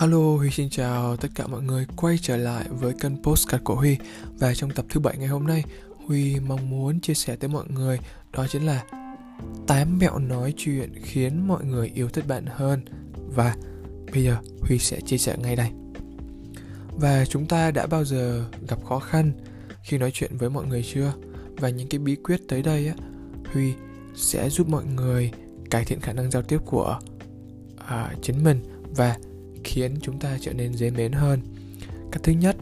Hello, Huy xin chào tất cả mọi người. Quay trở lại với kênh Postcard của Huy. Và trong tập thứ bảy ngày hôm nay, Huy mong muốn chia sẻ tới mọi người đó chính là 8 mẹo nói chuyện khiến mọi người yêu thích bạn hơn. Và bây giờ Huy sẽ chia sẻ ngay đây. Và chúng ta đã bao giờ gặp khó khăn khi nói chuyện với mọi người chưa? Và những cái bí quyết tới đây á, Huy sẽ giúp mọi người cải thiện khả năng giao tiếp của à, chính mình. Và khiến chúng ta trở nên dễ mến hơn. Cách thứ nhất,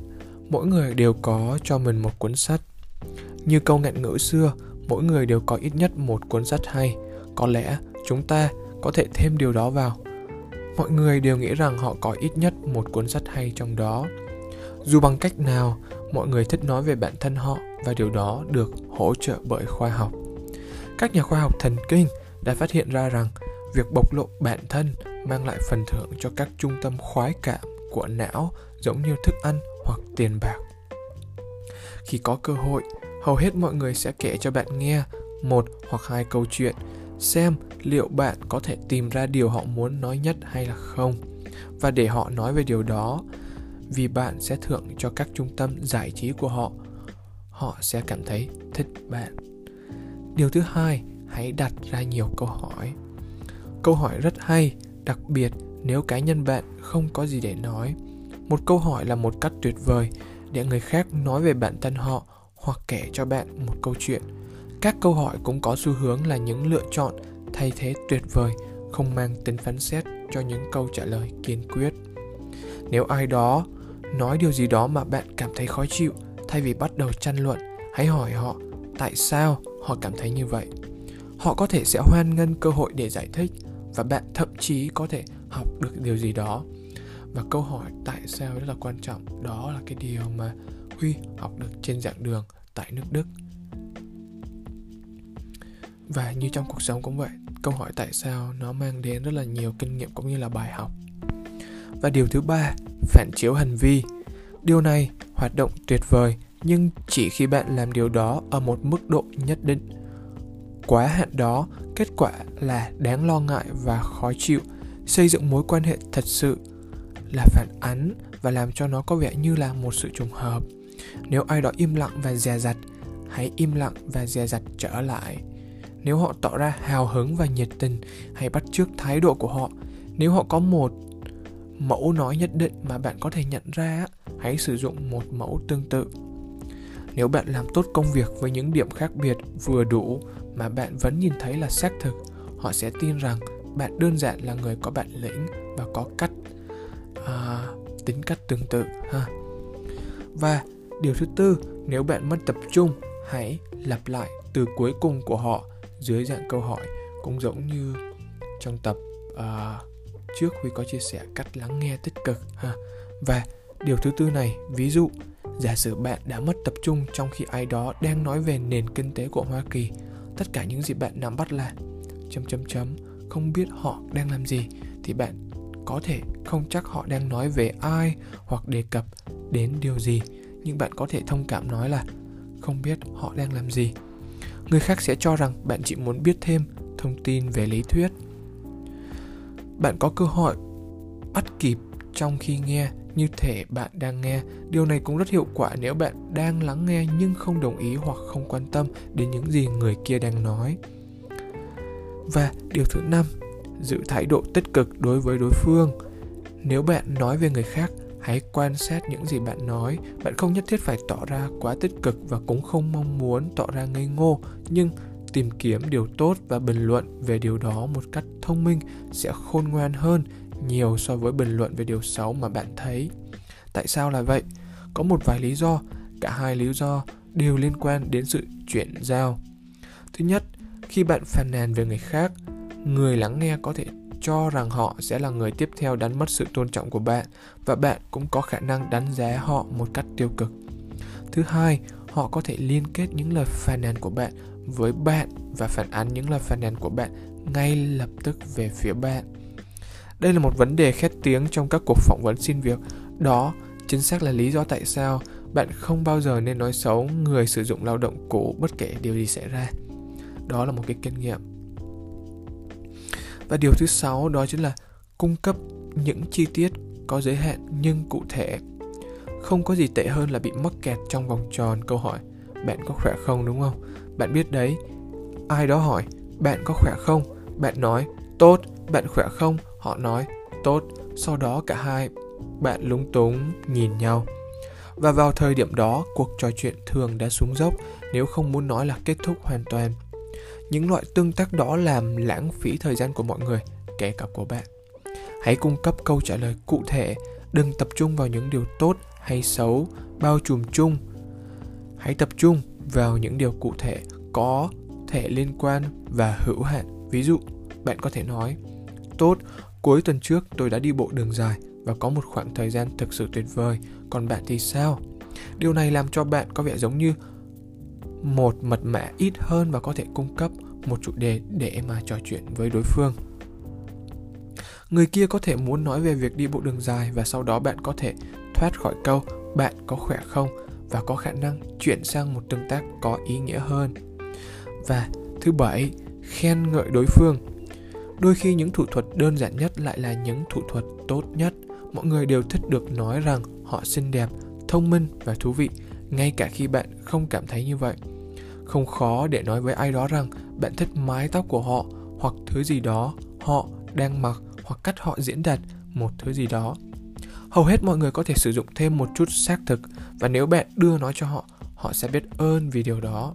mỗi người đều có cho mình một cuốn sách. Như câu ngạn ngữ xưa, mỗi người đều có ít nhất một cuốn sách hay. Có lẽ chúng ta có thể thêm điều đó vào. Mọi người đều nghĩ rằng họ có ít nhất một cuốn sách hay trong đó. Dù bằng cách nào, mọi người thích nói về bản thân họ và điều đó được hỗ trợ bởi khoa học. Các nhà khoa học thần kinh đã phát hiện ra rằng việc bộc lộ bản thân mang lại phần thưởng cho các trung tâm khoái cảm của não giống như thức ăn hoặc tiền bạc. Khi có cơ hội, hầu hết mọi người sẽ kể cho bạn nghe một hoặc hai câu chuyện xem liệu bạn có thể tìm ra điều họ muốn nói nhất hay là không. Và để họ nói về điều đó vì bạn sẽ thưởng cho các trung tâm giải trí của họ họ sẽ cảm thấy thích bạn. Điều thứ hai hãy đặt ra nhiều câu hỏi. Câu hỏi rất hay đặc biệt, nếu cá nhân bạn không có gì để nói, một câu hỏi là một cách tuyệt vời để người khác nói về bản thân họ hoặc kể cho bạn một câu chuyện. Các câu hỏi cũng có xu hướng là những lựa chọn thay thế tuyệt vời, không mang tính phán xét cho những câu trả lời kiên quyết. Nếu ai đó nói điều gì đó mà bạn cảm thấy khó chịu thay vì bắt đầu tranh luận, hãy hỏi họ tại sao họ cảm thấy như vậy. Họ có thể sẽ hoan nghênh cơ hội để giải thích và bạn thậm chí có thể học được điều gì đó. Và câu hỏi tại sao rất là quan trọng, đó là cái điều mà huy học được trên giảng đường tại nước đức. Và như trong cuộc sống cũng vậy, câu hỏi tại sao nó mang đến rất là nhiều kinh nghiệm cũng như là bài học. Và điều thứ ba, phản chiếu hành vi. Điều này hoạt động tuyệt vời, nhưng chỉ khi bạn làm điều đó ở một mức độ nhất định quá hạn đó, kết quả là đáng lo ngại và khó chịu. Xây dựng mối quan hệ thật sự là phản ánh và làm cho nó có vẻ như là một sự trùng hợp. Nếu ai đó im lặng và dè dặt, hãy im lặng và dè dặt trở lại. Nếu họ tỏ ra hào hứng và nhiệt tình, hãy bắt chước thái độ của họ. Nếu họ có một mẫu nói nhất định mà bạn có thể nhận ra, hãy sử dụng một mẫu tương tự. Nếu bạn làm tốt công việc với những điểm khác biệt vừa đủ mà bạn vẫn nhìn thấy là xác thực. Họ sẽ tin rằng bạn đơn giản là người có bản lĩnh và có cách à, tính cách tương tự ha. Và điều thứ tư nếu bạn mất tập trung hãy lặp lại từ cuối cùng của họ dưới dạng câu hỏi cũng giống như trong tập uh, trước huy có chia sẻ cách lắng nghe tích cực ha. Và điều thứ tư này ví dụ giả sử bạn đã mất tập trung trong khi ai đó đang nói về nền kinh tế của hoa kỳ tất cả những gì bạn nắm bắt là chấm chấm chấm, không biết họ đang làm gì, thì bạn có thể không chắc họ đang nói về ai hoặc đề cập đến điều gì, nhưng bạn có thể thông cảm nói là không biết họ đang làm gì. Người khác sẽ cho rằng bạn chỉ muốn biết thêm thông tin về lý thuyết. Bạn có cơ hội bắt kịp trong khi nghe như thể bạn đang nghe. Điều này cũng rất hiệu quả nếu bạn đang lắng nghe nhưng không đồng ý hoặc không quan tâm đến những gì người kia đang nói. Và điều thứ năm, giữ thái độ tích cực đối với đối phương. Nếu bạn nói về người khác, hãy quan sát những gì bạn nói. Bạn không nhất thiết phải tỏ ra quá tích cực và cũng không mong muốn tỏ ra ngây ngô, nhưng tìm kiếm điều tốt và bình luận về điều đó một cách thông minh sẽ khôn ngoan hơn nhiều so với bình luận về điều xấu mà bạn thấy. Tại sao là vậy? Có một vài lý do, cả hai lý do đều liên quan đến sự chuyển giao. Thứ nhất, khi bạn phàn nàn về người khác, người lắng nghe có thể cho rằng họ sẽ là người tiếp theo đánh mất sự tôn trọng của bạn và bạn cũng có khả năng đánh giá họ một cách tiêu cực. Thứ hai, họ có thể liên kết những lời phàn nàn của bạn với bạn và phản ánh những lời phàn nàn của bạn ngay lập tức về phía bạn đây là một vấn đề khét tiếng trong các cuộc phỏng vấn xin việc đó chính xác là lý do tại sao bạn không bao giờ nên nói xấu người sử dụng lao động cũ bất kể điều gì xảy ra đó là một cái kinh nghiệm và điều thứ sáu đó chính là cung cấp những chi tiết có giới hạn nhưng cụ thể. Không có gì tệ hơn là bị mắc kẹt trong vòng tròn câu hỏi bạn có khỏe không đúng không? Bạn biết đấy, ai đó hỏi bạn có khỏe không? Bạn nói tốt, bạn khỏe không? Họ nói tốt, sau đó cả hai bạn lúng túng nhìn nhau. Và vào thời điểm đó, cuộc trò chuyện thường đã xuống dốc nếu không muốn nói là kết thúc hoàn toàn. Những loại tương tác đó làm lãng phí thời gian của mọi người, kể cả của bạn. Hãy cung cấp câu trả lời cụ thể, đừng tập trung vào những điều tốt hay xấu, bao trùm chung. Hãy tập trung vào những điều cụ thể có thể liên quan và hữu hạn. Ví dụ, bạn có thể nói: "Tốt, cuối tuần trước tôi đã đi bộ đường dài và có một khoảng thời gian thực sự tuyệt vời, còn bạn thì sao?" Điều này làm cho bạn có vẻ giống như một mật mã ít hơn và có thể cung cấp một chủ đề để mà trò chuyện với đối phương. Người kia có thể muốn nói về việc đi bộ đường dài và sau đó bạn có thể thoát khỏi câu bạn có khỏe không và có khả năng chuyển sang một tương tác có ý nghĩa hơn. Và thứ bảy, khen ngợi đối phương. Đôi khi những thủ thuật đơn giản nhất lại là những thủ thuật tốt nhất. Mọi người đều thích được nói rằng họ xinh đẹp, thông minh và thú vị, ngay cả khi bạn không cảm thấy như vậy. Không khó để nói với ai đó rằng bạn thích mái tóc của họ hoặc thứ gì đó họ đang mặc hoặc cách họ diễn đạt một thứ gì đó. Hầu hết mọi người có thể sử dụng thêm một chút xác thực và nếu bạn đưa nó cho họ, họ sẽ biết ơn vì điều đó.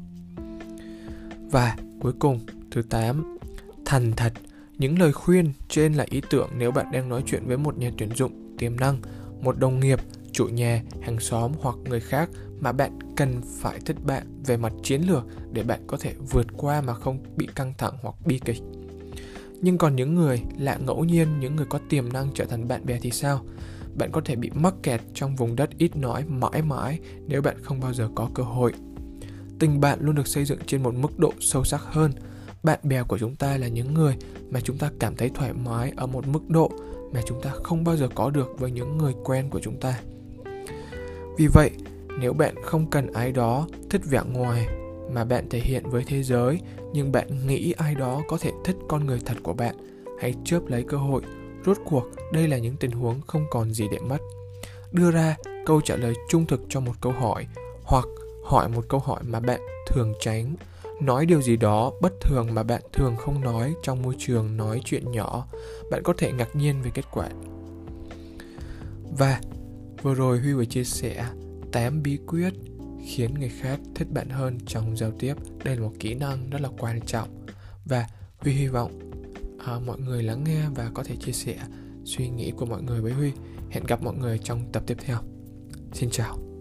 Và cuối cùng, thứ 8, thành thật. Những lời khuyên trên là ý tưởng nếu bạn đang nói chuyện với một nhà tuyển dụng tiềm năng, một đồng nghiệp, chủ nhà, hàng xóm hoặc người khác mà bạn cần phải thích bạn về mặt chiến lược để bạn có thể vượt qua mà không bị căng thẳng hoặc bi kịch. Nhưng còn những người lạ ngẫu nhiên, những người có tiềm năng trở thành bạn bè thì sao? Bạn có thể bị mắc kẹt trong vùng đất ít nói mãi mãi nếu bạn không bao giờ có cơ hội. Tình bạn luôn được xây dựng trên một mức độ sâu sắc hơn. Bạn bè của chúng ta là những người mà chúng ta cảm thấy thoải mái ở một mức độ mà chúng ta không bao giờ có được với những người quen của chúng ta. Vì vậy, nếu bạn không cần ai đó thích vẻ ngoài mà bạn thể hiện với thế giới nhưng bạn nghĩ ai đó có thể thích con người thật của bạn hãy chớp lấy cơ hội. Rốt cuộc đây là những tình huống không còn gì để mất. Đưa ra câu trả lời trung thực cho một câu hỏi hoặc hỏi một câu hỏi mà bạn thường tránh nói điều gì đó bất thường mà bạn thường không nói trong môi trường nói chuyện nhỏ bạn có thể ngạc nhiên về kết quả. Và vừa rồi huy vừa chia sẻ 8 bí quyết khiến người khác thích bạn hơn trong giao tiếp. Đây là một kỹ năng rất là quan trọng. Và huy hy vọng à, mọi người lắng nghe và có thể chia sẻ suy nghĩ của mọi người với huy. Hẹn gặp mọi người trong tập tiếp theo. Xin chào.